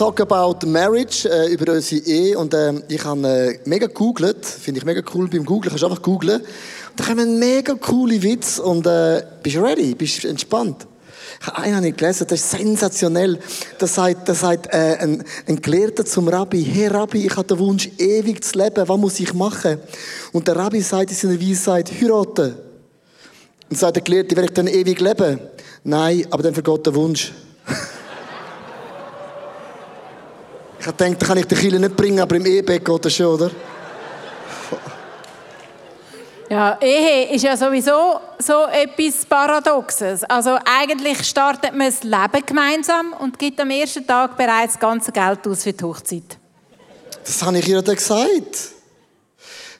talk about marriage, äh, über unsere Ehe. Und äh, ich habe äh, mega gegoogelt, finde ich mega cool beim Googlen, kannst du einfach googlen. Da kommen mega coole Witze und äh, bist du ready, bist du entspannt. Ich habe einen nicht gelesen, das ist sensationell. Da sagt, da sagt äh, ein, ein Gelehrter zum Rabbi, hey Rabbi, ich habe den Wunsch, ewig zu leben, was muss ich machen? Und der Rabbi sagt in seiner Weisheit, heiraten. Und sagt der Gelehrte, werde ich dann ewig leben? Nein, aber dann vergeht der Wunsch. ich habe gedacht, da kann ich den Killer nicht bringen, aber im Ehebett geht das schon, oder? Ja, Ehe ist ja sowieso so etwas Paradoxes. Also eigentlich startet man das Leben gemeinsam und gibt am ersten Tag bereits das ganze Geld aus für die Hochzeit. Das habe ich ihr dann gesagt.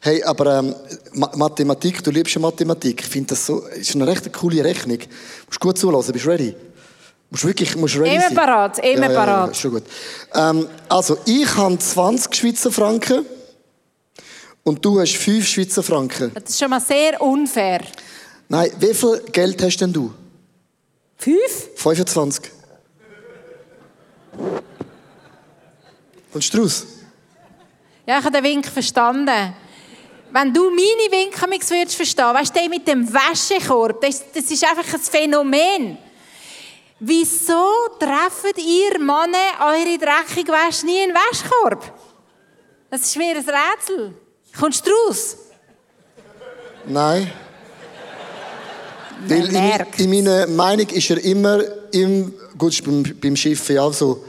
Hey, aber ähm, Mathematik, du liebst ja Mathematik. Ich finde das so, ist eine recht coole Rechnung. Du musst gut zulassen, bist du ready? Musst wirklich, musst ready immer sein. parat, immer ja, ja, parat. Ja, schon gut. Ähm, also, ich habe 20 Schweizer Franken und du hast 5 Schweizer Franken. Das ist schon mal sehr unfair. Nein, wie viel Geld hast denn du? Fünf? 25. Kommst du raus? Ja, ich habe den Wink verstanden. Wenn du meine Winke würdest verstehen, weißt du, mit dem Wäschekorb, das, das ist einfach ein Phänomen. Wieso trefft ihr Männer eure dreckige Wäsche nie in den Wäschkorb? Das ist mir ein Rätsel. Kommst du raus? Nein. Weil in, in, meiner Meinung ist er immer im, gut, beim, beim Schiff ja so,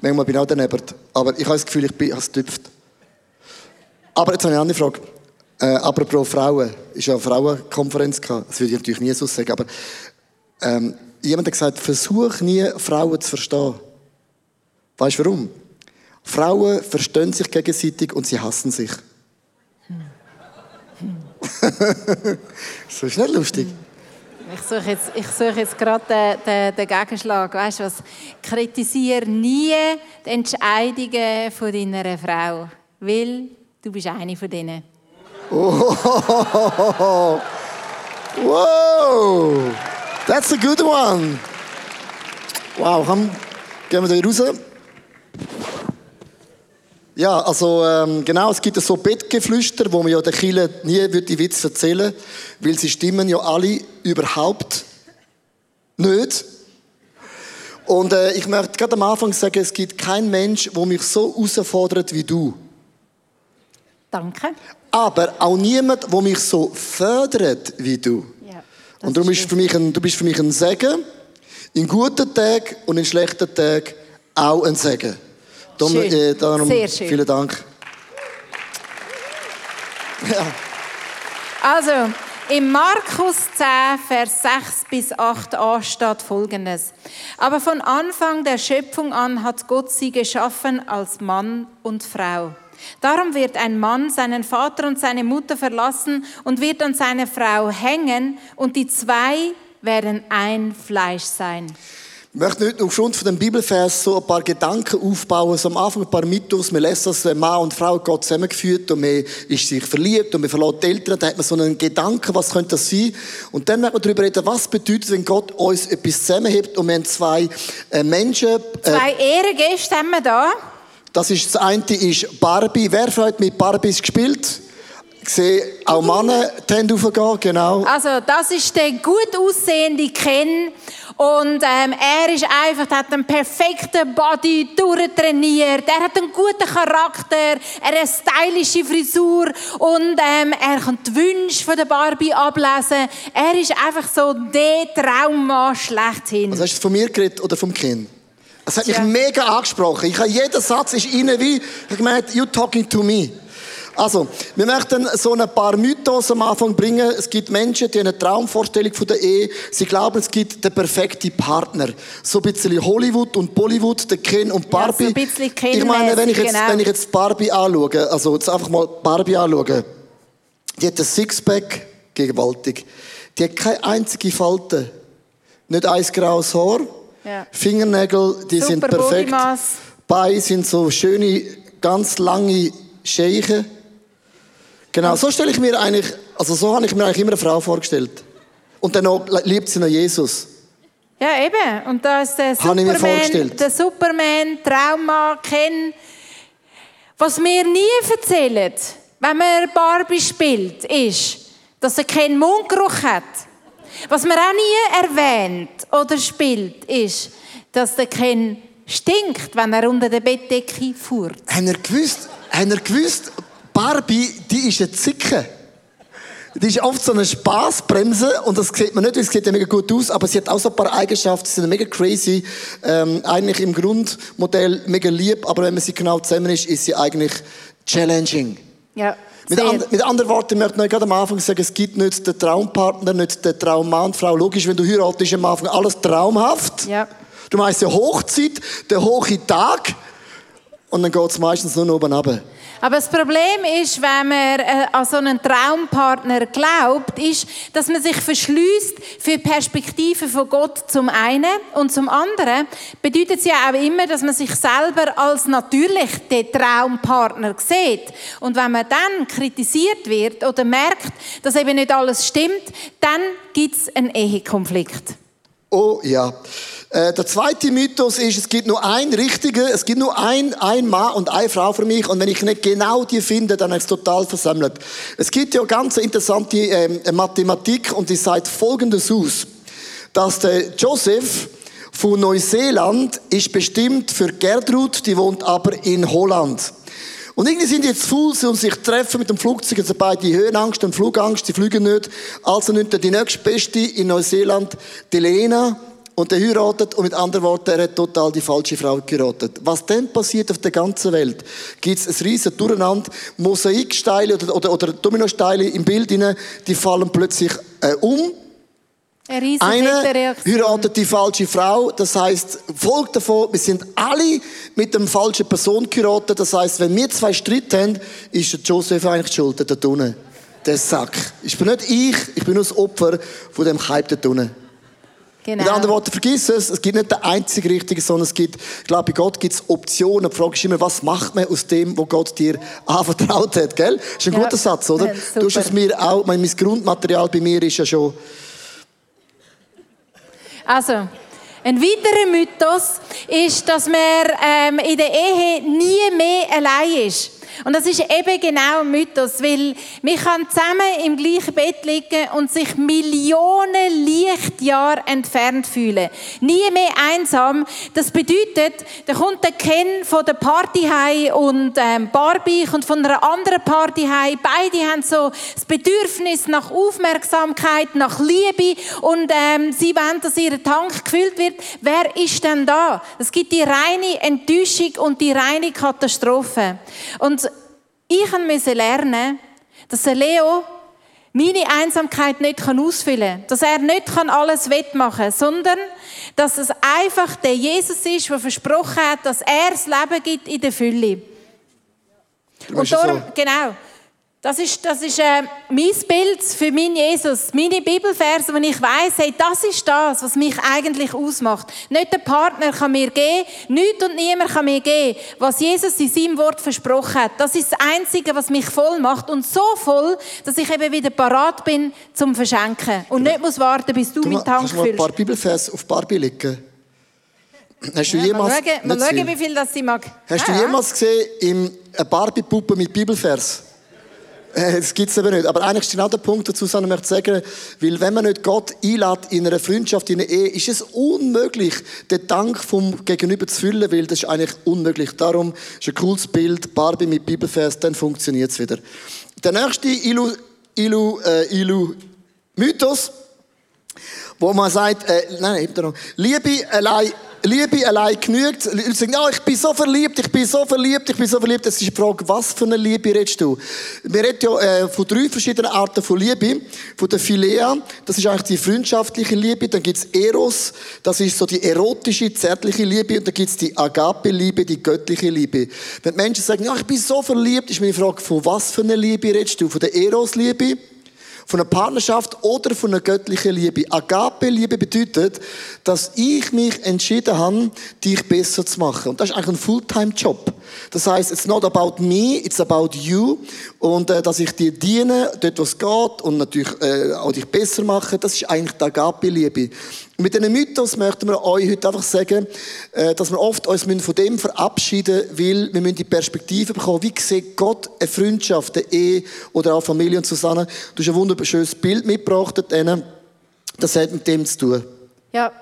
manchmal bin ich auch daneben, aber ich habe das Gefühl, ich bin es getüpft. Aber jetzt habe ich eine andere Frage. Äh, apropos Frauen, ist ja eine Frauenkonferenz das würde ich natürlich nie so sagen, aber ähm, jemand hat gesagt, versuch nie Frauen zu verstehen. Weißt du warum? Frauen verstehen sich gegenseitig und sie hassen sich. so ist nicht lustig. Ich suche jetzt, ich suche jetzt gerade den, den, den Gegenschlag. Weißt du was? Kritisiere nie die Entscheidungen von deiner Frau, weil du bist eine von denen. Oh, wow, that's a good one. Wow, komm, gehen wir da raus. Ja, also ähm, genau, es gibt so Bettgeflüster, wo man ja den Kindern nie die Witze erzählen weil sie stimmen ja alle überhaupt nicht. Und äh, ich möchte gerade am Anfang sagen, es gibt keinen Mensch, der mich so herausfordert wie du. Danke. Aber auch niemand, der mich so fördert wie du. Ja, und darum bist für mich ein, du bist für mich ein Segen. In guten Tagen und in schlechten Tagen auch ein Segen. Darum, schön. Äh, darum Sehr schön. Vielen Dank. Ja. Also, im Markus 10, Vers 6 bis 8a steht folgendes. Aber von Anfang der Schöpfung an hat Gott sie geschaffen als Mann und Frau. Darum wird ein Mann seinen Vater und seine Mutter verlassen und wird an seine Frau hängen und die zwei werden ein Fleisch sein. Ich möchte nicht aufgrund von dem Bibelvers so ein paar Gedanken aufbauen, so am Anfang ein paar Mythos. Man lässt das Mann und Frau Gott zusammengeführt und man ist sich verliebt und man verlässt die Eltern. Da hat man so einen Gedanken, was könnte das sein? Und dann möchte man darüber reden, was bedeutet, wenn Gott uns etwas zusammenhebt und wir haben zwei äh, Menschen. Äh, zwei wir da. Das ist, das eine ist Barbie. Wer freut mit Barbies gespielt? Ich sehe auch Männer die Hände aufgehen, genau. Also das ist der gut aussehende Ken und ähm, er ist einfach, hat einen perfekten Body, durchtrainiert, er hat einen guten Charakter, er hat eine stylische Frisur und ähm, er kann die Wünsche von der Barbie ablesen. Er ist einfach so der Traummann schlechthin. Also hast du von mir geredet oder vom Kind? Es hat mich mega angesprochen. Ich habe, jeder Satz ist innen wie, ich habe gemeint, you talking to me. Also, wir möchten so ein paar Mythos am Anfang bringen. Es gibt Menschen, die eine Traumvorstellung von der Ehe. Sie glauben, es gibt den perfekten Partner. So ein bisschen Hollywood und Bollywood, der Ken und Barbie. Ja, so ein bisschen Ken ich meine, wenn ich jetzt, genau. wenn ich jetzt Barbie anschaue, also jetzt einfach mal Barbie anschaue, die hat ein Sixpack, gewaltig. Die hat keine einzige Falte. Nicht ein graues Haar. Ja. Fingernägel, die Super sind perfekt. Bodymass. Beine sind so schöne, ganz lange Scheichen. Genau, so stelle ich mir eigentlich, also so habe ich mir eigentlich immer eine Frau vorgestellt. Und dann noch, liebt sie noch Jesus. Ja, eben. Und da ist der Habe ich mir Superman, vorgestellt. der Superman, Trauma, Ken. Was wir nie erzählen, wenn man Barbie spielt, ist, dass er keinen Mundgeruch hat. Was man auch nie erwähnt oder spielt, ist, dass der Ken stinkt, wenn er unter der Bettdecke furzt. Haben ihr gewusst, haben ihr gewusst, Barbie, die ist eine Zicke. Die ist oft so eine Spaßbremse und das sieht man nicht, weil es sieht ja mega gut aus, aber sie hat auch so ein paar Eigenschaften, sie sind mega crazy, ähm, eigentlich im Grundmodell mega lieb, aber wenn man sie genau zusammen ist, ist sie eigentlich challenging. Ja, Mit, and, mit anderen Worten möchte ich gerade am Anfang sagen, es gibt nicht den Traumpartner, nicht den Traummann Frau. Logisch, wenn du heiratest, am Anfang alles traumhaft. Ja. Du meinst ja Hochzeit, der hohe Tag und dann geht es meistens nur noch oben runter. Aber das Problem ist, wenn man äh, an so einen Traumpartner glaubt, ist, dass man sich verschließt für die Perspektive von Gott zum einen und zum anderen bedeutet es ja auch immer, dass man sich selber als natürlich den Traumpartner sieht. Und wenn man dann kritisiert wird oder merkt, dass eben nicht alles stimmt, dann gibt es einen Ehekonflikt. Oh ja. Äh, der zweite Mythos ist, es gibt nur einen richtigen, es gibt nur ein, ein Mann und eine Frau für mich und wenn ich nicht genau die finde, dann ist es total versammelt. Es gibt ja ganz interessante ähm, Mathematik und die sagt folgendes aus, dass der Joseph von Neuseeland ist bestimmt für Gertrud, die wohnt aber in Holland. Und irgendwie sind die jetzt faul, sie und sich treffen mit dem Flugzeug, also beide Höhenangst und Flugangst, sie fliegen nicht. Also nimmt er die nächstbeste in Neuseeland, die Lena, und er heiratet, und mit anderen Worten, er hat total die falsche Frau geheiratet. Was dann passiert auf der ganzen Welt? Gibt es ein riesen Durcheinander, Mosaiksteine oder, oder, oder Dominosteine im Bild hinein, die fallen plötzlich äh, um. Eine Reaktion. heiratet die falsche Frau, das heißt, folgt davon, wir sind alle mit der falschen Person geheiratet. Das heißt, wenn wir zwei Streit haben, ist der Joseph eigentlich schuld, der Tunne. Der Sack. Ich bin nicht ich, ich bin nur das Opfer von dem Hype der Tunne. Genau. Mit anderen Worten, vergiss es, es gibt nicht den einzigen richtigen, sondern es gibt, ich glaube, bei Gott gibt es Optionen. Die Frage ist immer, was macht man aus dem, was Gott dir anvertraut hat, gell? Das ist ein Ja. guter Satz, oder? Ja, du hast es mir auch, mein, mein Grundmaterial bei mir ist ja schon, Also, ein weiterer Mythos ist, dass man ähm, in der Ehe nie mehr allein ist. Und das ist eben genau ein Mythos, weil man kann zusammen im gleichen Bett liegen und sich Millionen Lichtjahre entfernt fühlen. Nie mehr einsam. Das bedeutet, da kommt der Ken von der Party heim und ähm, Barbie kommt von einer anderen Party heim. Beide haben so das Bedürfnis nach Aufmerksamkeit, nach Liebe und ähm, sie wollen, dass ihr Tank gefüllt wird. Wer ist denn da? Es gibt die reine Enttäuschung und die reine Katastrophe. Und ich musste lernen, dass der Leo meine Einsamkeit nicht ausfüllen kann. Dass er nicht alles wettmachen kann, sondern dass es einfach der Jesus ist, der versprochen hat, dass er das Leben gibt in der Fülle. Und darum, so. genau, das ist, das ist äh, mein Bild für meinen Jesus, meine Bibelverse, wo ich weiß, hey, das ist das, was mich eigentlich ausmacht. Nicht der Partner kann mir geben, nichts und niemand kann mir geben, was Jesus in seinem Wort versprochen hat. Das ist das Einzige, was mich voll macht und so voll, dass ich eben wieder parat bin zum Verschenken und nicht muss warten, bis du, du meinen Tank kannst du mal ein füllst. paar Bibelfers auf Barbie legen. Hast du Ja, jemals, mal schauen, mal schauen, wie viel das sie mag. Hast Ja, du jemals gesehen, im, eine Barbie-Puppe mit Bibelvers? Äh, Das gibt es eben nicht. Aber eigentlich ist genau der Punkt dazu, sondern ich möchte sagen, weil wenn man nicht Gott einlädt in einer Freundschaft, in einer Ehe, ist es unmöglich, den Dank vom Gegenüber zu füllen, weil das ist eigentlich unmöglich. Darum ist ein cooles Bild, Barbie mit Bibelvers, dann funktioniert es wieder. Der nächste Ilu, Ilu, äh, Ilu Mythos, wo man sagt, äh, nein, nein, noch. Liebe allein, Liebe allein genügt. Leute sagen, ja, ich bin so verliebt, ich bin so verliebt, ich bin so verliebt. Das ist die Frage, was für eine Liebe redest du? Wir reden ja äh, von drei verschiedenen Arten von Liebe. Von der Philea, das ist eigentlich die freundschaftliche Liebe. Dann gibt's Eros, das ist so die erotische, zärtliche Liebe. Und dann gibt's die Agape-Liebe, die göttliche Liebe. Wenn Menschen sagen, ja, ich bin so verliebt, ist meine Frage, von was für einer Liebe redest du? Von der Eros-Liebe? Von einer Partnerschaft oder von einer göttlichen Liebe. Agape-Liebe bedeutet, dass ich mich entschieden habe, dich besser zu machen. Und das ist eigentlich ein Fulltime-Job. Das heißt, it's not about me, it's about you. Und äh, dass ich dir diene, dort wo es geht und natürlich äh, auch dich besser mache, das ist eigentlich die Agape-Liebe. Mit diesem Mythos möchten wir euch heute einfach sagen, äh, dass wir oft uns von dem verabschieden weil wir müssen die Perspektive bekommen, wie sieht Gott eine Freundschaft, eine Ehe oder auch Familie und Susanne. Du hast ein wunderschönes Bild mitgebracht, das hat mit dem zu tun. Ja,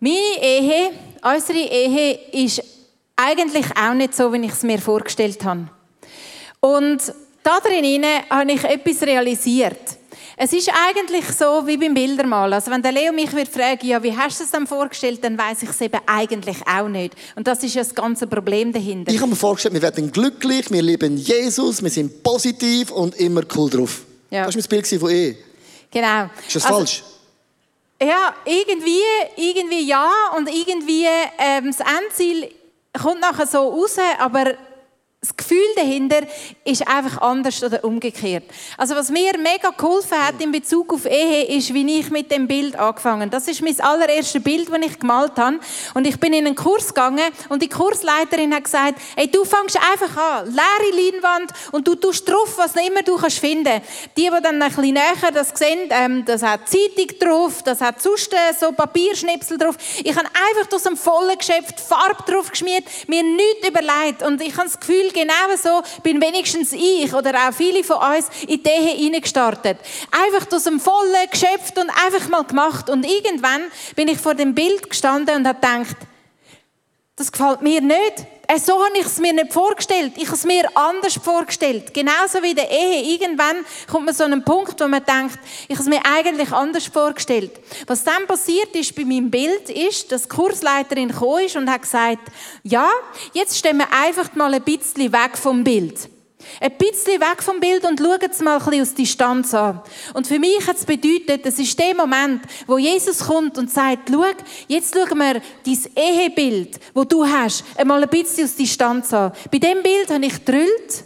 meine Ehe, unsere Ehe ist eigentlich auch nicht so, wie ich es mir vorgestellt habe. Und da drin habe ich etwas realisiert. Es ist eigentlich so wie beim Bildermalen. Also wenn der Leo mich wird fragen, ja, wie hast du es dann vorgestellt, dann weiß ich es eben eigentlich auch nicht. Und das ist ja das ganze Problem dahinter. Ich habe mir vorgestellt, wir werden glücklich, wir lieben Jesus, wir sind positiv und immer cool drauf. Ja. Das war mein Bild von Ehe. Genau. Ist das also, falsch? Ja, irgendwie, irgendwie ja und irgendwie ähm, das Endziel kommt nachher so raus, aber das Gefühl dahinter ist einfach anders oder umgekehrt. Also was mir mega geholfen hat in Bezug auf Ehe, ist, wie ich mit dem Bild angefangen. Das ist mein allererstes Bild, das ich gemalt habe. Und ich bin in einen Kurs gegangen und die Kursleiterin hat gesagt, hey, du fängst einfach an, leere Leinwand und du tust drauf, was immer du kannst finden. Die, die dann ein bisschen näher das sehen, ähm, das hat Zeitung drauf, das hat sonst äh, so Papierschnipsel drauf. Ich habe einfach aus dem vollen Geschäft Farbe drauf geschmiert, mir nichts überlegt und ich habe das Gefühl, genau so bin wenigstens ich oder auch viele von uns in die Ehe hineingestartet. Einfach aus dem Vollen geschöpft und einfach mal gemacht. Und irgendwann bin ich vor dem Bild gestanden und habe gedacht, das gefällt mir nicht. Äh, so habe ich es mir nicht vorgestellt. Ich habe es mir anders vorgestellt. Genauso wie in der Ehe. Irgendwann kommt man so einen Punkt, wo man denkt, ich habe es mir eigentlich anders vorgestellt. Was dann passiert ist bei meinem Bild, ist, dass die Kursleiterin gekommen ist und hat gesagt, ja, jetzt stehen wir einfach mal ein bisschen weg vom Bild. Ein bisschen weg vom Bild und schauen es mal ein bisschen aus Distanz an. Und für mich hat es bedeutet, das ist der Moment, wo Jesus kommt und sagt, schau, jetzt schauen wir dein Ehebild, wo du hast, einmal ein bisschen aus Distanz an. Bei dem Bild habe ich drüllt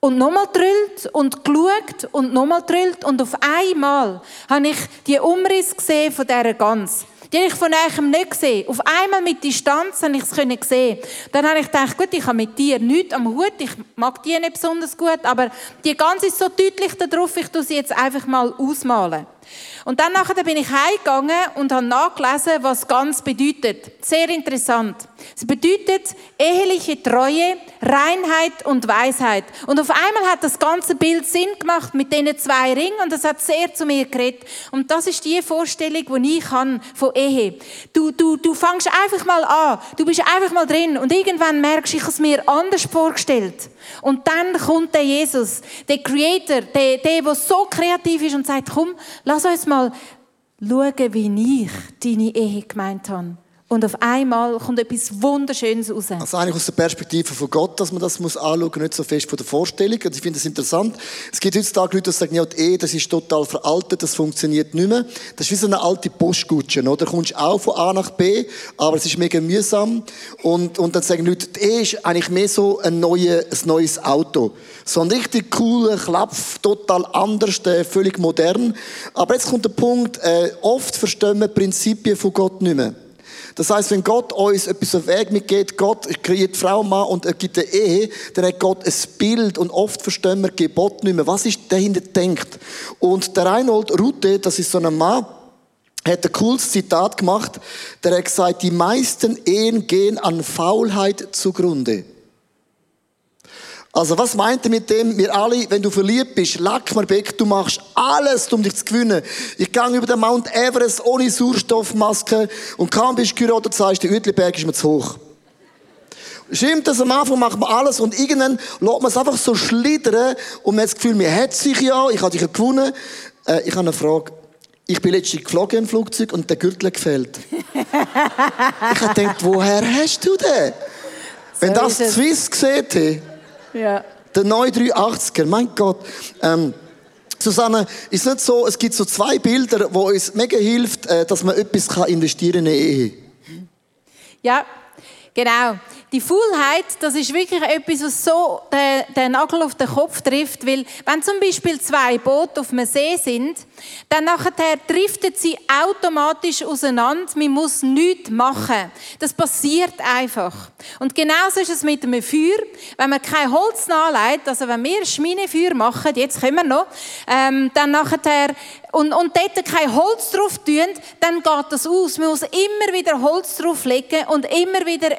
und nochmal drüllt und geschaut und nochmal drüllt und auf einmal habe ich die Umriss gesehen von dieser Gans. Die ich von euch nicht gesehen. Auf einmal mit Distanz habe ich es gesehen. Dann habe ich gedacht, gut, ich habe mit dir nichts am Hut. Ich mag die nicht besonders gut, aber die ganze ist so deutlich darauf, ich tue sie jetzt einfach mal ausmalen. Und dann nachher bin ich heimgegangen und habe nachgelesen, was ganz bedeutet. Sehr interessant. Es bedeutet eheliche Treue, Reinheit und Weisheit. Und auf einmal hat das ganze Bild Sinn gemacht mit diesen zwei Ringen und das hat sehr zu mir geredet. Und das ist die Vorstellung, die ich habe von Ehe. Du, du, du fängst einfach mal an, du bist einfach mal drin und irgendwann merkst du, ich habe es mir anders vorgestellt. Und dann kommt der Jesus, der Creator, der, der, der so kreativ ist und sagt, komm, lass uns mal schauen, wie ich deine Ehe gemeint habe. Und auf einmal kommt etwas Wunderschönes raus. Also eigentlich aus der Perspektive von Gott, dass man das muss anschauen muss, nicht so fest von der Vorstellung. Und ich finde das interessant. Es gibt heutzutage Leute, die sagen, ja, Ehe, das ist total veraltet, das funktioniert nicht mehr. Das ist wie so eine alte Postkutsche, oder? Du kommst auch von A nach B, aber es ist mega mühsam. Und, und dann sagen Leute, die Ehe ist eigentlich mehr so ein, neue, ein neues Auto. So ein richtig cooler Klapf, total anders, äh, völlig modern. Aber jetzt kommt der Punkt, äh, oft verstehen wir Prinzipien von Gott nicht mehr. Das heißt, wenn Gott uns etwas auf Weg mitgeht, Gott kreiert Frau, Mann und er gibt eine Ehe, dann hat Gott ein Bild und oft verstehen wir Gebot nicht mehr. Was ist dahinter denkt? Und der Reinhold Rute, das ist so ein Mann, hat ein cooles Zitat gemacht, der hat gesagt, die meisten Ehen gehen an Faulheit zugrunde. Also was meint er mit dem? Wir alle, wenn du verliebt bist, lack mir weg, du machst alles, um dich zu gewinnen. Ich gehe über den Mount Everest ohne Sauerstoffmaske und kaum bist du geheiratet, sagst der Uetliberg ist mir zu hoch. Stimmt das am Anfang, macht man alles und irgendwann lässt man es einfach so schlittern und man hat das Gefühl, mir hat sich ja, ich habe dich ja gewonnen. Äh, ich habe eine Frage. Ich bin letztens geflogen im Flugzeug und der Gürtel gefällt. ich habe gedacht, woher hast du den? Wenn so das Swiss gesehen hätte, ja. Der neue 380er, mein Gott. Ähm, Susanne, ist nicht so, es gibt so zwei Bilder, wo uns mega hilft, äh, dass man etwas investieren kann in eine Ehe. Ja, genau. Die Faulheit, das ist wirklich etwas, was so den, den Nagel auf den Kopf trifft, weil wenn zum Beispiel zwei Boote auf einem See sind, dann nachher driften sie automatisch auseinander. Man muss nichts machen. Das passiert einfach. Und genauso ist es mit einem Feuer. Wenn man kein Holz nachlegt, also wenn wir Schminefeuer machen, jetzt können wir noch, ähm, dann nachher und, und dort kein Holz drauf tun, dann geht das aus. Man muss immer wieder Holz drauflegen und immer wieder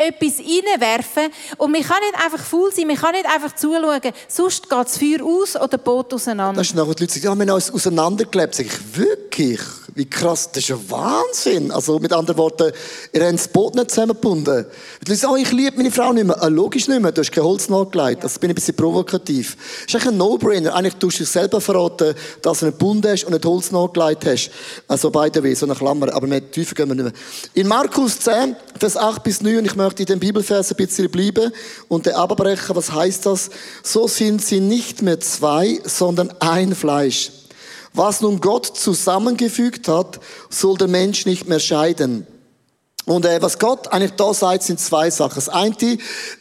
etwas reinwerfen. Und man kann nicht einfach faul sein, man kann nicht einfach zuschauen. Sonst geht das Feuer aus oder das Boot auseinander. Das ist nachher die Leute sagen, ja, wir haben uns auseinandergelebt. Sag ich, wirklich? Wie krass, das ist ja Wahnsinn. Also mit anderen Worten, ihr habt das Boot nicht zusammengebunden. Die Leute oh, ich liebe meine Frau nicht mehr. Ah, logisch nicht mehr, du hast kein Holz nachgelegt. Das bin ich ein bisschen provokativ. Das ist eigentlich ein No-Brainer. Eigentlich tust du dich selber verraten, dass du nicht gebunden hast und nicht Holz nachgelegt hast. Also beide wie so eine Klammer. Aber mehr tiefer gehen wir nicht mehr. In Markus 10, Vers 8 bis 9, und ich möchte in dem Bibelvers ein bisschen bleiben und der abbrechen, was heißt das? So sind sie nicht mehr zwei, sondern ein Fleisch. Was nun Gott zusammengefügt hat, soll der Mensch nicht mehr scheiden. Und äh, was Gott eigentlich da sagt, sind zwei Sachen. Das eine,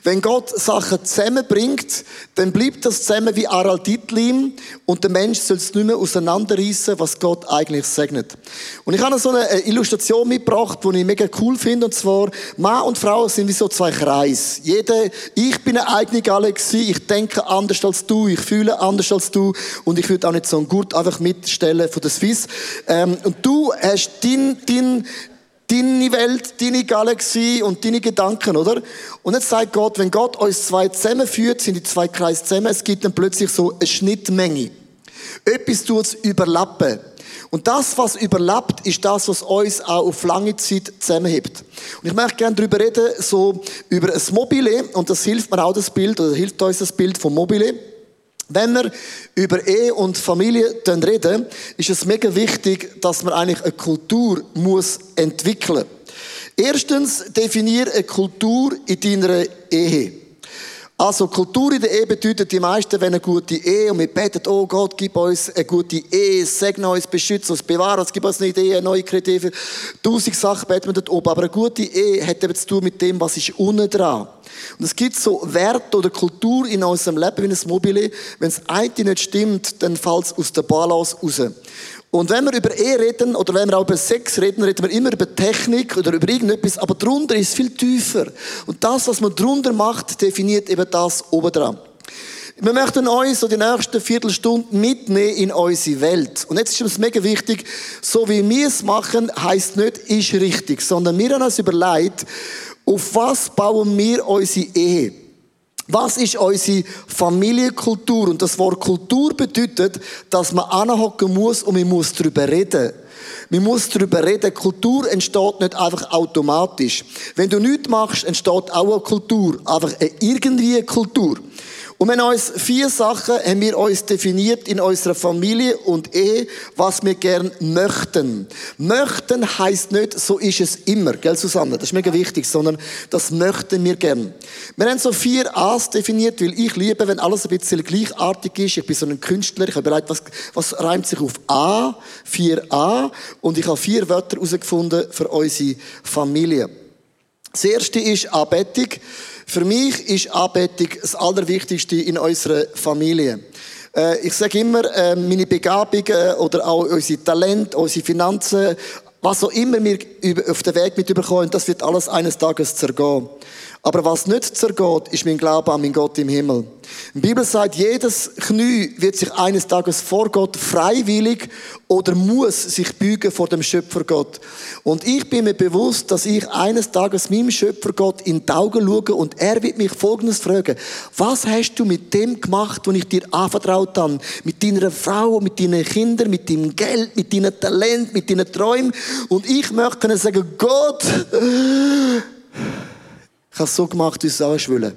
wenn Gott Sachen zusammenbringt, dann bleibt das zusammen wie Aralditlim und der Mensch soll es nicht mehr auseinanderreißen, was Gott eigentlich segnet. Und ich habe so eine äh, Illustration mitgebracht, die ich mega cool finde, und zwar, Mann und Frau sind wie so zwei Kreise. Jeder, ich bin eine eigene Galaxie, ich denke anders als du, ich fühle anders als du und ich würde auch nicht so einen Gurt einfach mitstellen von der Swiss. Ähm, und du hast dein, dein deine Welt, deine Galaxie und deine Gedanken, oder? Und jetzt sagt Gott, wenn Gott uns zwei zusammenführt, sind die zwei Kreise zusammen, es gibt dann plötzlich so eine Schnittmenge. Etwas tut es überlappen. Und das, was überlappt, ist das, was uns auch auf lange Zeit zusammenhebt. Und ich möchte gerne darüber reden, so über ein Mobile, und das hilft mir auch das Bild, oder hilft uns das Bild vom Mobile. Wenn wir über Ehe und Familie reden, ist es mega wichtig, dass man eigentlich eine Kultur muss entwickeln. Erstens, definiere eine Kultur in deiner Ehe. Also Kultur in der Ehe bedeutet die meisten, wenn eine gute Ehe und wir beten, oh Gott, gib uns eine gute Ehe, segne uns, beschütze uns, bewahre uns, gib uns eine Idee, eine neue Kreative. Tausend Sachen beten wir dort oben. Aber eine gute Ehe hat eben zu tun mit dem, was ist unten dran. Und es gibt so Werte oder Kultur in unserem Leben wie ein Mobile. Wenn das eine nicht stimmt, dann fällt es aus der Balance raus. Und wenn wir über Ehe reden oder wenn wir auch über Sex reden, reden wir immer über Technik oder über irgendetwas, aber drunter ist viel tiefer. Und das, was man drunter macht, definiert eben das oben. Wir möchten euch so die nächsten Viertelstunde mitnehmen in unsere Welt. Und jetzt ist uns mega wichtig, so wie wir es machen, heißt nicht, ist richtig, sondern wir haben uns überlegt, auf was bauen wir unsere Ehe? Was ist unsere Familienkultur? Und das Wort Kultur bedeutet, dass man anhocken muss und man muss darüber reden. Man muss darüber reden. Kultur entsteht nicht einfach automatisch. Wenn du nichts machst, entsteht auch eine Kultur. Einfach eine irgendwie Kultur. Und wenn uns vier Sachen haben wir uns definiert in unserer Familie und Ehe, was wir gern möchten. Möchten heißt nicht, so ist es immer, gell Susanne? Das ist mega wichtig, sondern das möchten wir gern. Wir haben so vier A's definiert, weil ich liebe, wenn alles ein bisschen gleichartig ist. Ich bin so ein Künstler, ich habe überlegt, was, was reimt sich auf A, 4A und ich habe vier Wörter herausgefunden für unsere Familie. Das erste ist Anbetung. Für mich ist Anbetung das Allerwichtigste in unserer Familie. Äh, ich sage immer, äh, meine Begabungen oder auch unsere Talente, unsere Finanzen, was auch immer wir auf den Weg mitbekommen, das wird alles eines Tages zergehen. Aber was nicht zergeht, ist mein Glaube an meinen Gott im Himmel. Die Bibel sagt, jedes Knie wird sich eines Tages vor Gott freiwillig oder muss sich bügen vor dem Schöpfer Gott. Und ich bin mir bewusst, dass ich eines Tages meinem Schöpfer Gott in die Augen schaue und er wird mich Folgendes fragen. Was hast du mit dem gemacht, was ich dir anvertraut habe? Mit deiner Frau, mit deinen Kindern, mit deinem Geld, mit deinem Talent, mit deinen Träumen? Und ich möchte sagen, Gott, ich habe es so gemacht, wie es auch will.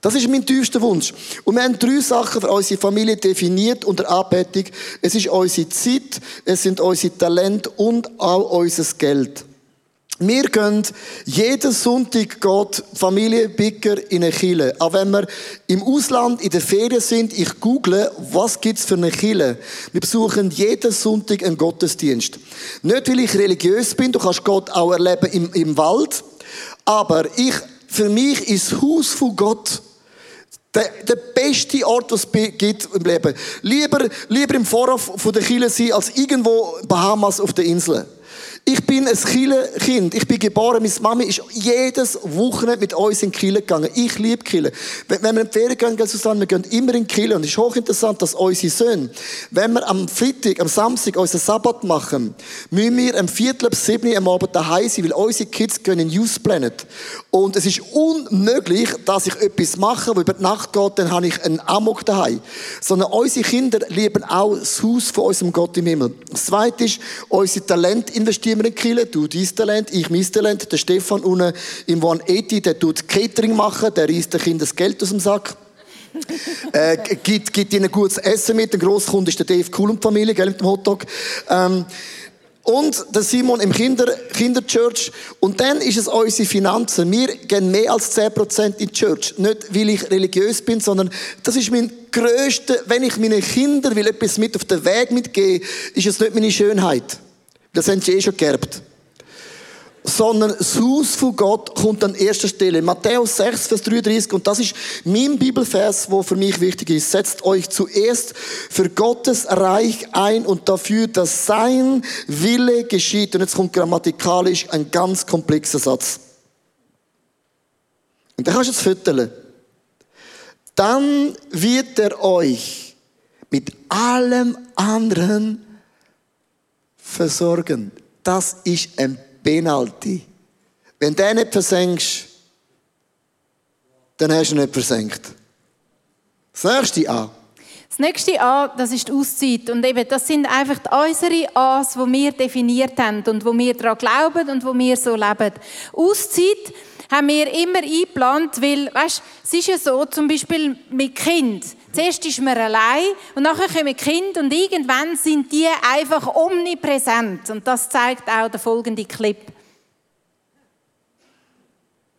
Das ist mein tiefster Wunsch. Und wir haben drei Sachen für unsere Familie definiert unter Anbetung. Es ist unsere Zeit, es sind unsere Talente und auch unser Geld. Wir gehen jeden Sonntag geht Familie Bicker in eine Kille. Auch wenn wir im Ausland in der Ferien sind, ich google, was gibt's für eine Kille. Wir besuchen jeden Sonntag einen Gottesdienst. Nicht, weil ich religiös bin, du kannst Gott auch erleben im, im Wald. Aber ich für mich ist das Haus von Gott der, der beste Ort, was es gibt im Leben. Lieber, lieber im Vorhof von der Kille sein, als irgendwo Bahamas auf der Insel. Ich bin ein Kille-Kind. Ich bin geboren. Meine Mami ist jedes Wochenende mit uns in Kille gegangen. Ich liebe Kille. Wenn, wir in die Ferien gehen, zusammen, wir gehen immer in Kille. Und es ist hochinteressant, dass unsere Söhne, wenn wir am Freitag, am Samstag unseren Sabbat machen, müssen wir am Viertel ab sieben am Abend daheim sein, weil unsere Kids gehen in Youth Planet. Und es ist unmöglich, dass ich etwas mache, wo über die Nacht geht, dann habe ich einen Amok daheim. Sondern unsere Kinder lieben auch das Haus von unserem Gott im Himmel. Das Zweite ist, unsere Talent investieren wir in Kille, du dein Talent, ich mein Talent. Der Stefan unten im One 80, der tut Catering machen, der reißt den Kindern das Geld aus dem Sack. äh, gibt, gibt ihnen gutes Essen mit. Ein Grosskunde ist der Dave Cool und Familie, gell, mit dem Hotdog. Ähm, und der Simon im Kinder, Kinderchurch. Und dann ist es unsere Finanzen. Wir gehen mehr als 10% in die Church. Nicht, weil ich religiös bin, sondern das ist mein grösster, wenn ich meinen Kindern will etwas mit auf den Weg mitgebe, ist es nicht meine Schönheit. Das haben sie eh schon geerbt. Sondern das Haus von Gott kommt an erster Stelle. Matthäus 6, Vers 33. Und das ist mein Bibelvers, wo für mich wichtig ist. Setzt euch zuerst für Gottes Reich ein und dafür, dass sein Wille geschieht. Und jetzt kommt grammatikalisch ein ganz komplexer Satz. Und da kannst du jetzt fütteln. Dann wird er euch mit allem anderen versorgen. Das ist ein Penalty. Wenn du den nicht versenkst, dann hast du ihn nicht versenkt. Das nächste A. Das nächste A, das ist die Auszeit. Und eben, das sind einfach unsere A's, die wir definiert haben und wo wir daran glauben und wo wir so leben. Auszeit haben wir immer eingeplant, weil, weißt, es ist ja so, zum Beispiel mit Kind. Zuerst ist man allein und nachher kommen Kinder und irgendwann sind die einfach omnipräsent. Und das zeigt auch der folgende Clip.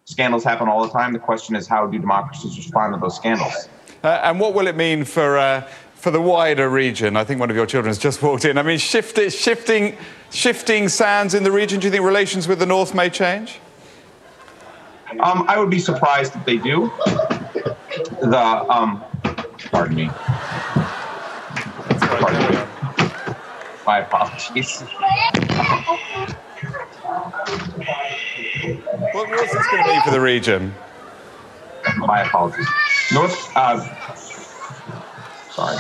Scandals happen all the time. The question is, how do democracies respond to those scandals? Uh, and what will it mean for, uh, for the wider region? I think one of your children has just walked in. I mean, shift, shifting, shifting sands in the region, do you think relations with the North may change? Um, I would be surprised if they do. The um, pardon me. Pardon me. My apologies. What, what's this going to mean for the region? My apologies. North. Uh, sorry.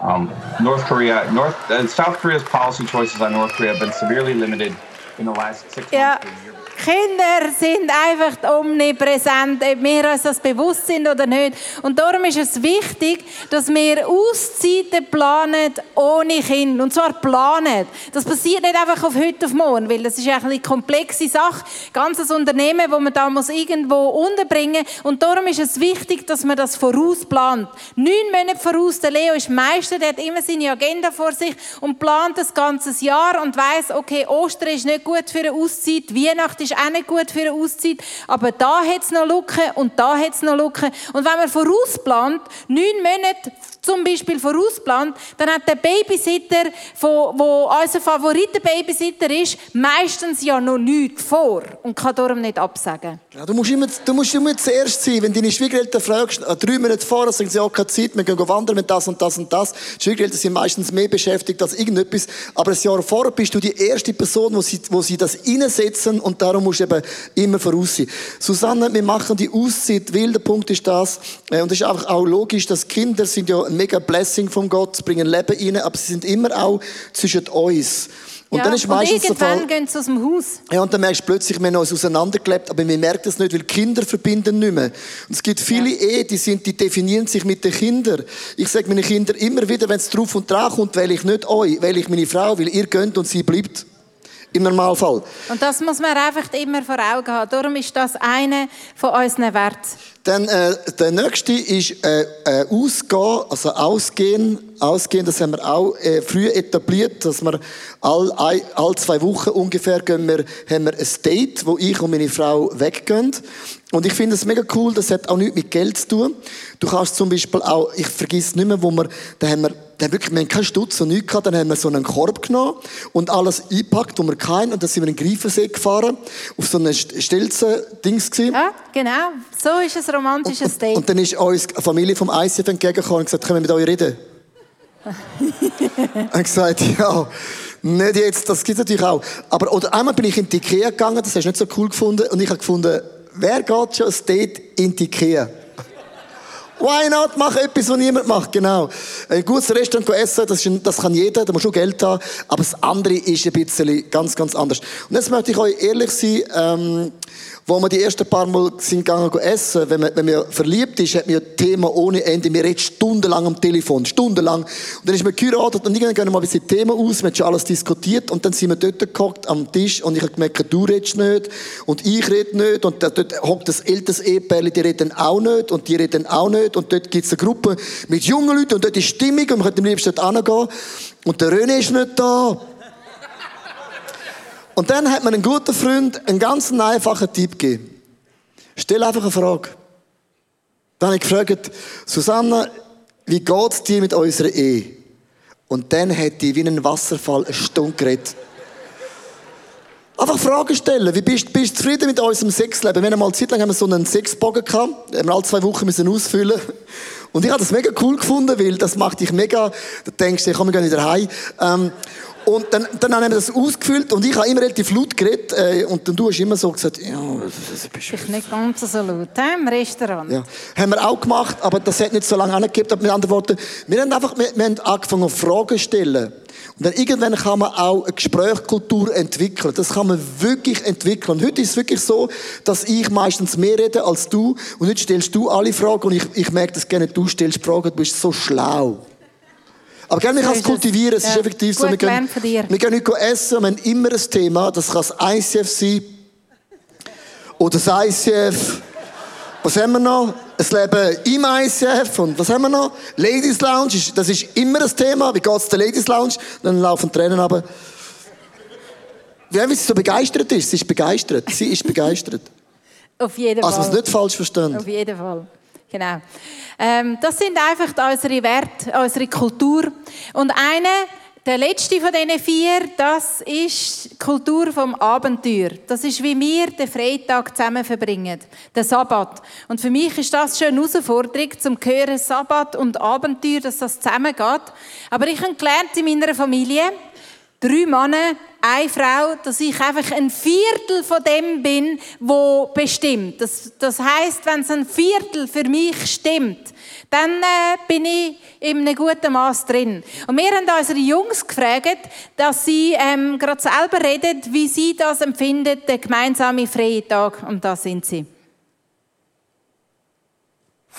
Um, North Korea, North, uh, South Korea's policy choices on North Korea have been severely limited in the last six Ja. months to a year. Kinder sind einfach omnipräsent, ob wir uns das bewusst sind oder nicht. Und darum ist es wichtig, dass wir Auszeiten planen ohne Kind. Und zwar planen. Das passiert nicht einfach auf heute auf morgen, weil das ist eine komplexe Sache. Ganzes Unternehmen, wo man da muss irgendwo unterbringen. Und darum ist es wichtig, dass man das vorausplant. Neun Monate voraus. Der Leo ist Meister, der hat immer seine Agenda vor sich und plant das ganze Jahr und weiß, okay, Ostern ist nicht gut für eine Auszeit, Weihnachten ist auch nicht gut für eine Auszeit, aber da hat es noch Lücken und da hat es noch Lücken. Und wenn man vorausplant, neun Monate zum Beispiel vorausplant, dann hat der Babysitter, wo, unser Favoriten-Babysitter ist, meistens ja noch nichts vor und kann darum nicht absagen. Ja, du, musst immer, du musst immer zuerst sein. Wenn deine Schwiegereltern fragst, äh, drei Monate vorher, sagen sie, ja, keine Zeit, wir gehen wandern mit das und das und das. Schwiegereltern sind meistens mehr beschäftigt als irgendetwas. Aber ein Jahr vorher bist du die erste Person, wo sie, wo sie das reinsetzen und darum musst du eben immer voraus sein. Susanne, wir machen die Auszeit, weil der Punkt ist das, äh, und es ist einfach auch logisch, dass Kinder sind ja ein mega Blessing von Gott, sie bringen Leben rein, aber sie sind immer auch zwischen uns. Und ja, dann ist meistens irgendwann Fall, gehen sie aus dem Haus. ja, und dann merkst du plötzlich, wir haben uns auseinandergelebt, aber wir merken das nicht, weil Kinder verbinden nicht mehr. Und es gibt viele Ehen, die, sind, die definieren sich mit den Kindern. Ich sage meinen Kindern immer wieder, wenn es drauf und dran kommt, wähle ich nicht euch, wähle ich meine Frau, weil ihr könnt und sie bleibt. Im Normalfall. Und das muss man einfach immer vor Augen haben. Darum ist das eine von unseren Werten. Dann äh, der nächste ist äh, äh, Ausgehen, also Ausgehen. Ausgehen, das haben wir auch äh, früh etabliert, dass wir all, all, all zwei Wochen ungefähr gehen wir, haben wir ein Date, wo ich und meine Frau weggehen. Und ich finde es mega cool, das hat auch nichts mit Geld zu tun. Du kannst zum Beispiel auch, ich vergiss nicht mehr, wo wir, da haben wir dann wirklich, wir haben keinen Stutz und nichts gehabt, dann haben wir so einen Korb genommen und alles eingepackt, wo wir keinen, und dann sind wir in den Greifensee gefahren, auf so einem Stelzen-Dings gewesen. Ja, genau. So ist ein romantisches und, Date. und dann ist uns eine Familie vom ICF entgegengekommen und gesagt, können wir mit euch reden? und gesagt, ja, nicht jetzt, das gibt es natürlich auch. Aber, oder einmal bin ich in die Ikea gegangen, das hast du nicht so cool gefunden, und ich habe gefunden, wer geht schon ein Date in die Ikea? Why not? Mach etwas, was niemand macht, genau. Ein gutes Restaurant essen, das, ist, das kann jeder, da muss schon Geld haben, aber das andere ist ein bisschen ganz, ganz anders. Und jetzt möchte ich euch ehrlich sein, ähm, wo wir die ersten paar Mal sind gegangen essen, wenn man, wenn man verliebt ist, hat man ja Thema ohne Ende. Wir reden stundenlang am Telefon, stundenlang. Und dann ist man geheiratet und irgendwann gehen wir mal ein bisschen Thema aus, wir haben schon alles diskutiert und dann sind wir dort gehockt am Tisch und ich habe gemerkt, du redest nicht und ich rede nicht und dort hockt das älteste Ehepaar, die reden auch nicht und die reden auch nicht und dort gibt es eine Gruppe mit jungen Leuten und dort ist Stimmung und man könnte am liebsten dort hingehen und der René ist nicht da. Und dann hat mir ein guter Freund einen ganz einfachen Tipp gegeben. Stell einfach eine Frage. Dann habe ich gefragt, Susanne, wie geht es dir mit unserer Ehe? Und dann hat die wie ein Wasserfall eine Stunde geredet. Einfach Fragen stellen. Wie bist, bist du zufrieden mit unserem Sexleben? Wir haben mal Zeit lang wir so einen Sexbogen gehabt. Den haben wir alle zwei Wochen müssen ausfüllen. Und ich habe das mega cool gefunden, weil das macht dich mega, da denkst du, ich komme gar nicht wieder heim. Ähm, und dann, dann haben wir das ausgefüllt und ich habe immer relativ laut geredet äh, und dann du hast immer so gesagt, ja, das ist ist nicht ganz so laut he, im Restaurant. Ja, haben wir auch gemacht, aber das hat nicht so lange angegeben. Mit anderen Worten, wir haben einfach, wir, wir haben angefangen Fragen zu stellen. Und dann irgendwann kann man auch eine Gesprächskultur entwickeln. Das kann man wirklich entwickeln. Und heute ist es wirklich so, dass ich meistens mehr rede als du. Und heute stellst du alle Fragen und ich, ich merke das gerne, du stellst Fragen, du bist so schlau. Aber gerne, ich kann es kultivieren, es ja. ist effektiv Gut so. Wir gehen, von dir. wir gehen nicht essen, wir haben immer ein Thema, das kann das ICF sein. Oder das ICF. Was haben wir noch? Das Leben im ICF. Und was haben wir noch? Ladies Lounge, das ist immer ein Thema. Wie geht es der Ladies Lounge? Dann laufen Tränen aber. Wie sie so begeistert ist. Sie ist begeistert. Sie ist begeistert. Auf jeden Fall. Also, was nicht falsch verstehen. Auf jeden Fall. Genau. Ähm, das sind einfach unsere Werte, unsere Kultur. Und eine, der letzte von diesen vier, das ist die Kultur vom Abenteuer. Das ist, wie wir den Freitag zusammen verbringen, den Sabbat. Und für mich ist das schon eine Herausforderung, zum hören Sabbat und Abenteuer, dass das zusammengeht. Aber ich habe gelernt in meiner Familie, drei Männer, eine Frau, dass ich einfach ein Viertel von dem bin, wo bestimmt. Das, das heißt, wenn es ein Viertel für mich stimmt, dann äh, bin ich in einem guten Maß drin. Und wir haben unsere Jungs gefragt, dass sie ähm, gerade selber reden, wie sie das empfinden, der gemeinsame freie Tag. Und da sind sie.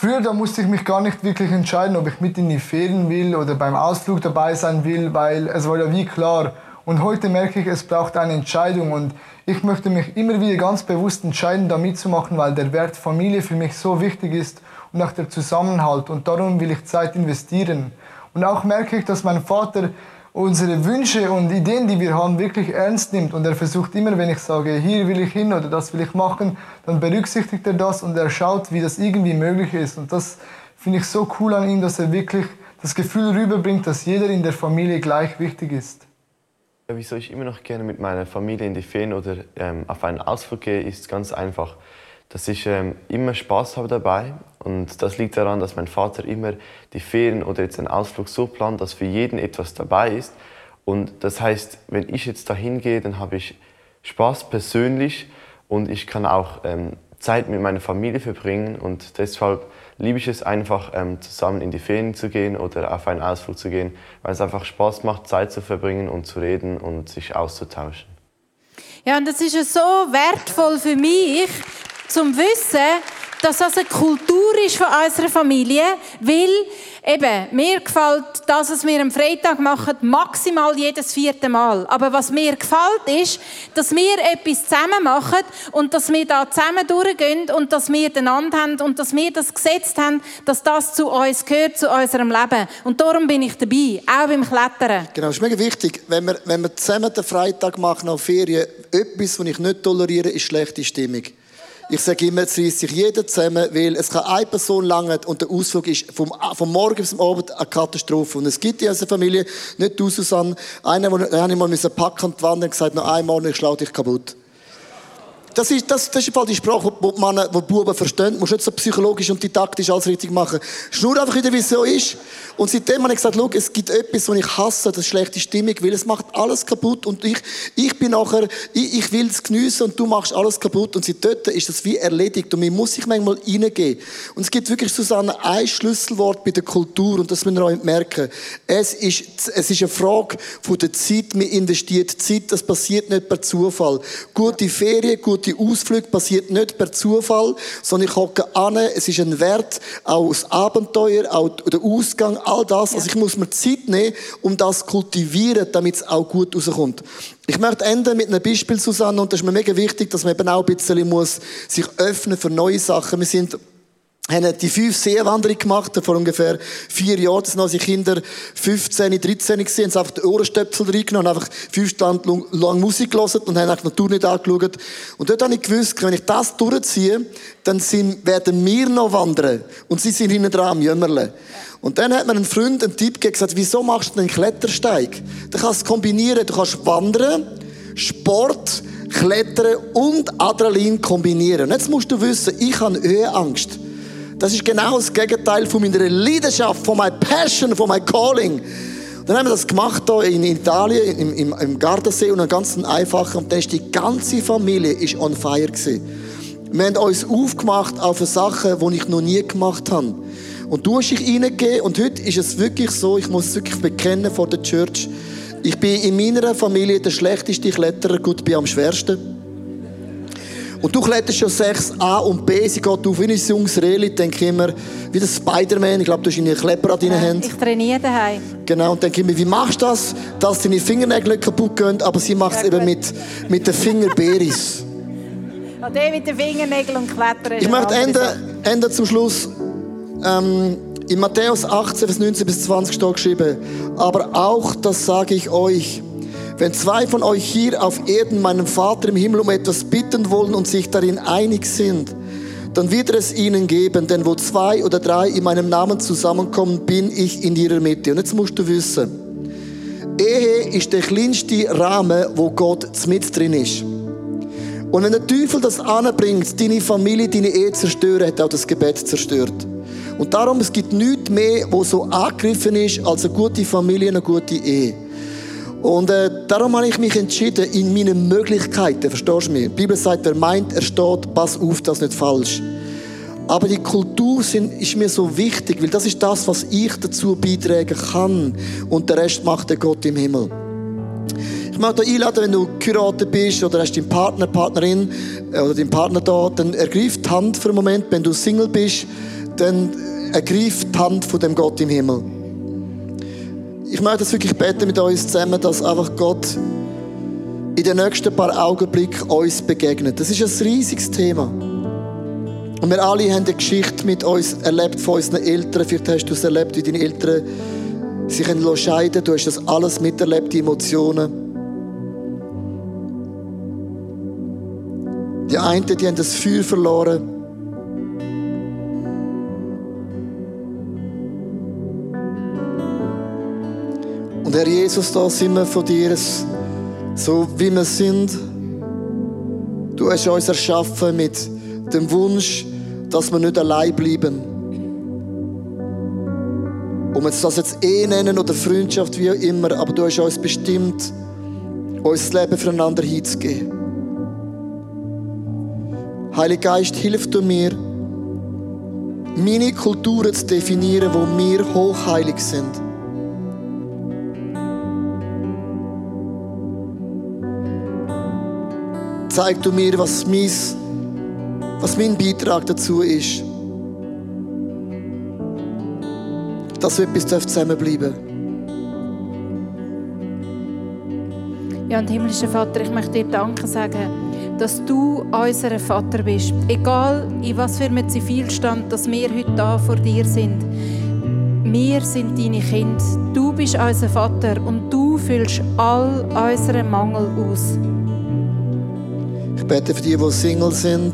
Früher da musste ich mich gar nicht wirklich entscheiden, ob ich mit in die Ferien will oder beim Ausflug dabei sein will, weil es war ja wie klar. Und heute merke ich, es braucht eine Entscheidung und ich möchte mich immer wieder ganz bewusst entscheiden, da mitzumachen, weil der Wert Familie für mich so wichtig ist und auch der Zusammenhalt und darum will ich Zeit investieren. Und auch merke ich, dass mein Vater unsere Wünsche und Ideen, die wir haben, wirklich ernst nimmt. Und er versucht immer, wenn ich sage, hier will ich hin oder das will ich machen, dann berücksichtigt er das und er schaut, wie das irgendwie möglich ist. Und das finde ich so cool an ihm, dass er wirklich das Gefühl rüberbringt, dass jeder in der Familie gleich wichtig ist. Wieso ich immer noch gerne mit meiner Familie in die Ferien oder ähm, auf einen Ausflug gehe, ist ganz einfach dass ich ähm, immer Spaß habe dabei. Und das liegt daran, dass mein Vater immer die Ferien oder jetzt einen Ausflug so plant, dass für jeden etwas dabei ist. Und das heißt, wenn ich jetzt dahin gehe, dann habe ich Spaß persönlich und ich kann auch ähm, Zeit mit meiner Familie verbringen. Und deshalb liebe ich es einfach, ähm, zusammen in die Ferien zu gehen oder auf einen Ausflug zu gehen, weil es einfach Spaß macht, Zeit zu verbringen und zu reden und sich auszutauschen. Ja, und das ist ja so wertvoll für mich, zum Wissen, dass das eine Kultur ist von unserer Familie, weil eben, mir gefällt das, was wir am Freitag machen, maximal jedes vierte Mal. Aber was mir gefällt, ist, dass wir etwas zusammen machen und dass wir da zusammen durchgehen und dass wir einander haben und dass wir das gesetzt haben, dass das zu uns gehört, zu unserem Leben. Und darum bin ich dabei, auch beim Klettern. Genau, das ist mega wichtig. Wenn wir, wenn wir zusammen den Freitag machen auf Ferien, etwas, was ich nicht toleriere, ist schlechte Stimmung. Ich sage immer, es reißt sich jeder zusammen, weil es kann eine Person langen und der Ausflug ist vom, vom Morgen bis zum Abend eine Katastrophe. Und es gibt in unserer Familie, nicht du, Susanne, einen, habe ich mal packen und wandern und gesagt, noch einmal ich schlage dich kaputt. Das ist, das, das ist die Sprache, die, man, die Buben verstehen. Du musst nicht so psychologisch und didaktisch alles richtig machen. Schnur einfach wieder, wie es so ist. Und seitdem habe ich gesagt, schau, es gibt etwas, was ich hasse, das schlechte Stimmung, weil es macht alles kaputt. Und ich, ich bin nachher, ich, ich will es geniessen und du machst alles kaputt. Und seit dort ist das wie erledigt. Und man muss sich manchmal reingehen. Und es gibt wirklich, Susanne, ein Schlüsselwort bei der Kultur. Und das müssen wir auch merken. Es ist, es ist eine Frage von der Zeit. Man investiert Zeit. Das passiert nicht per Zufall. Gute Ferien, gute gute Ausflüge passiert nicht per Zufall, sondern ich hocke an, es ist ein Wert, auch das Abenteuer, auch der Ausgang, all das. Ja. Also ich muss mir Zeit nehmen, um das zu kultivieren, damit es auch gut rauskommt. Ich möchte enden mit einem Beispiel, Susanne, und das ist mir mega wichtig, dass man eben auch ein bisschen muss sich öffnen für neue Sachen. Wir sind haben die fünf Seewanderung gemacht, vor ungefähr vier Jahren. Das waren unsere Kinder 15, 13 gewesen, haben einfach die Ohrenstöpsel reingenommen, haben einfach fünf Stunden lang Musik gelesen und haben die Natur nicht angeschaut. Und dort habe ich gewusst, wenn ich das durchziehe, dann sind, werden wir noch wandern. Und sie sind hinten dran am Jämmerle. Und dann hat mir ein Freund einen Tipp gegeben, gesagt, wieso machst du einen Klettersteig? Du kannst es kombinieren, du kannst wandern, Sport, Klettern und Adrenalin kombinieren. Und jetzt musst du wissen, ich habe Höhenangst. Das ist genau das Gegenteil von meiner Leidenschaft, von meiner Passion, von meinem Calling. Dann haben wir das gemacht hier in Italien, im, im, im Gardasee und einem ganz einfachen. Und dann ist die ganze Familie ist on fire gewesen. Wir haben uns aufgemacht auf Sachen, die ich noch nie gemacht habe. Und du hast dich reingegeben und heute ist es wirklich so, ich muss es wirklich bekennen vor der Church, ich bin in meiner Familie der schlechteste Kletterer, gut, bin am schwersten. Und du kletterst schon 6a und B, sie geht auf wie ein junges Reli, denke immer, wie der Spider-Man, ich glaube, du hast einen Klepper an deinen Händen. Ich trainiere daheim. Genau, und denke ich mir, wie machst du das, dass deine Fingernägel nicht kaputt gehen, aber sie macht es eben mit, mit den Fingerbeeris. Und der mit den Fingernägeln und Klettern. Ich möchte enden, enden zum Schluss. Ähm, in Matthäus 18, Vers 19 bis 20 steht geschrieben, aber auch das sage ich euch, wenn zwei von euch hier auf Erden meinem Vater im Himmel um etwas bitten wollen und sich darin einig sind, dann wird er es ihnen geben, denn wo zwei oder drei in meinem Namen zusammenkommen, bin ich in ihrer Mitte. Und jetzt musst du wissen, Ehe ist der kleinste Rahmen, wo Gott mit drin ist. Und wenn der Teufel das anbringt, deine Familie, deine Ehe zerstören, hat auch das Gebet zerstört. Und darum, es gibt nichts mehr, wo so angegriffen ist, als eine gute Familie, eine gute Ehe. Und äh, darum habe ich mich entschieden, in meinen Möglichkeiten, verstehst du mich? Die Bibel sagt, wer meint, er steht, pass auf, das ist nicht falsch. Aber die Kultur sind, ist mir so wichtig, weil das ist das, was ich dazu beitragen kann. Und der Rest macht der Gott im Himmel. Ich möchte dich einladen, wenn du geheiratet bist oder hast deinen Partner, Partnerin äh, oder deinen Partner da, dann ergreif die Hand für einen Moment. Wenn du Single bist, dann ergreif die Hand von dem Gott im Himmel ich möchte das wirklich beten mit uns zusammen, dass einfach Gott in den nächsten paar Augenblicken uns begegnet. Das ist ein riesiges Thema. Und wir alle haben eine Geschichte mit uns erlebt von unseren Eltern. Vielleicht hast du es erlebt, wie deine Eltern sich scheiden Du hast das alles miterlebt, die Emotionen. Die einen, die haben das Feuer verloren. Und Herr Jesus, da sind wir von dir, so wie wir sind. Du hast uns erschaffen mit dem Wunsch, dass wir nicht allein bleiben. Ob wir das jetzt eh nennen oder Freundschaft, wie auch immer, aber du hast uns bestimmt, uns das Leben füreinander hinzugeben. Heiliger Geist, hilf du mir, meine Kulturen zu definieren, wo wir hochheilig sind. Zeig du mir, was, mein, was mein Beitrag dazu ist. Dass etwas zusammenbleiben Ja, und himmlischer Vater, ich möchte dir Danke sagen, dass du unser Vater bist. Egal in was für einem Zivilstand, dass wir heute da vor dir sind. Wir sind deine Kinder. Du bist unser Vater und du füllst all unseren Mangel aus bete für die, die Single sind.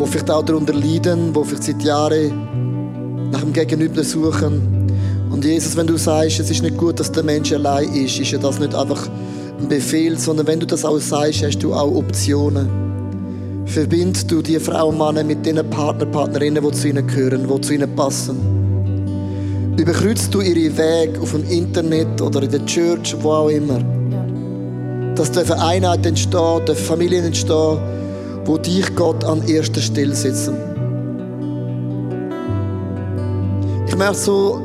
die vielleicht auch darunter leiden, die vielleicht seit Jahren nach dem Gegenüber suchen. Und Jesus, wenn du sagst, es ist nicht gut, dass der Mensch allein ist, ist ja das nicht einfach ein Befehl, sondern wenn du das auch sagst, hast du auch Optionen. Verbind du die Frau und Männer mit den Partner, Partnerinnen, die zu ihnen gehören, die zu ihnen passen. Überkreuzt du ihre Wege auf dem Internet oder in der Church, wo auch immer. Dass da eine Einheit entsteht, Familien entstehen, wo dich Gott an erster Stelle setzen. Ich möchte so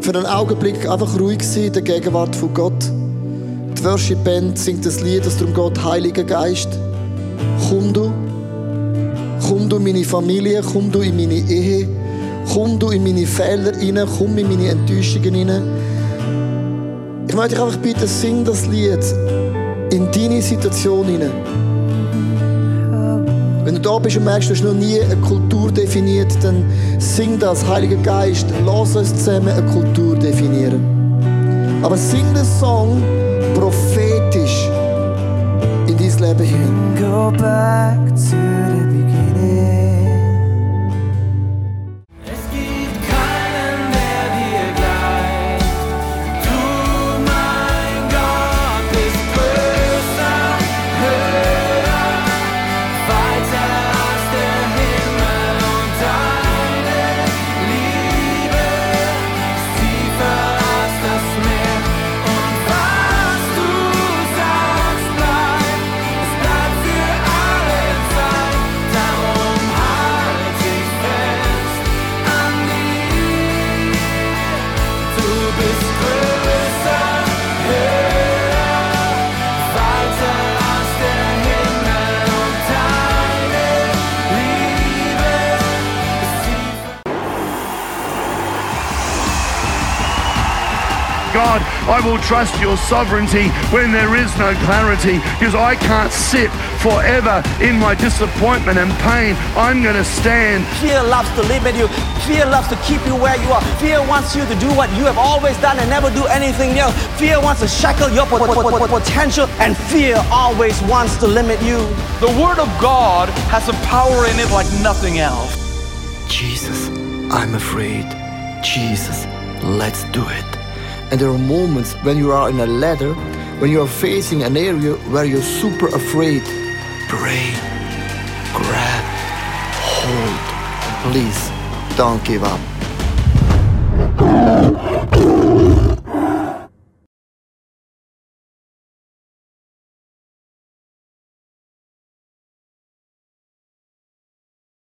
für einen Augenblick einfach ruhig sein in der Gegenwart von Gott. Die Worship Band singt das Lied, das darum geht, Heiliger Geist, komm du, komm du in meine Familie, komm du in meine Ehe, komm du in meine Fehler rein, komm in meine Enttäuschungen rein. Ich möchte dich einfach bitten, sing das Lied in deine Situation hinein. Wenn du da bist und merkst, du hast noch nie eine Kultur definiert, dann sing das, Heiliger Geist, lass uns zusammen eine Kultur definieren. Aber sing den Song prophetisch in dein Leben hinein. I will trust your sovereignty when there is no clarity because I can't sit forever in my disappointment and pain. I'm going to stand. Fear loves to limit you. Fear loves to keep you where you are. Fear wants you to do what you have always done and never do anything else. Fear wants to shackle your po- po- po- po- potential, and fear always wants to limit you. The Word of God has a power in it like nothing else. Jesus, I'm afraid. Jesus, let's do it. And there are moments when you are in a ladder, when you are facing an area where you're super afraid. Pray, grab, hold. Please, don't give up.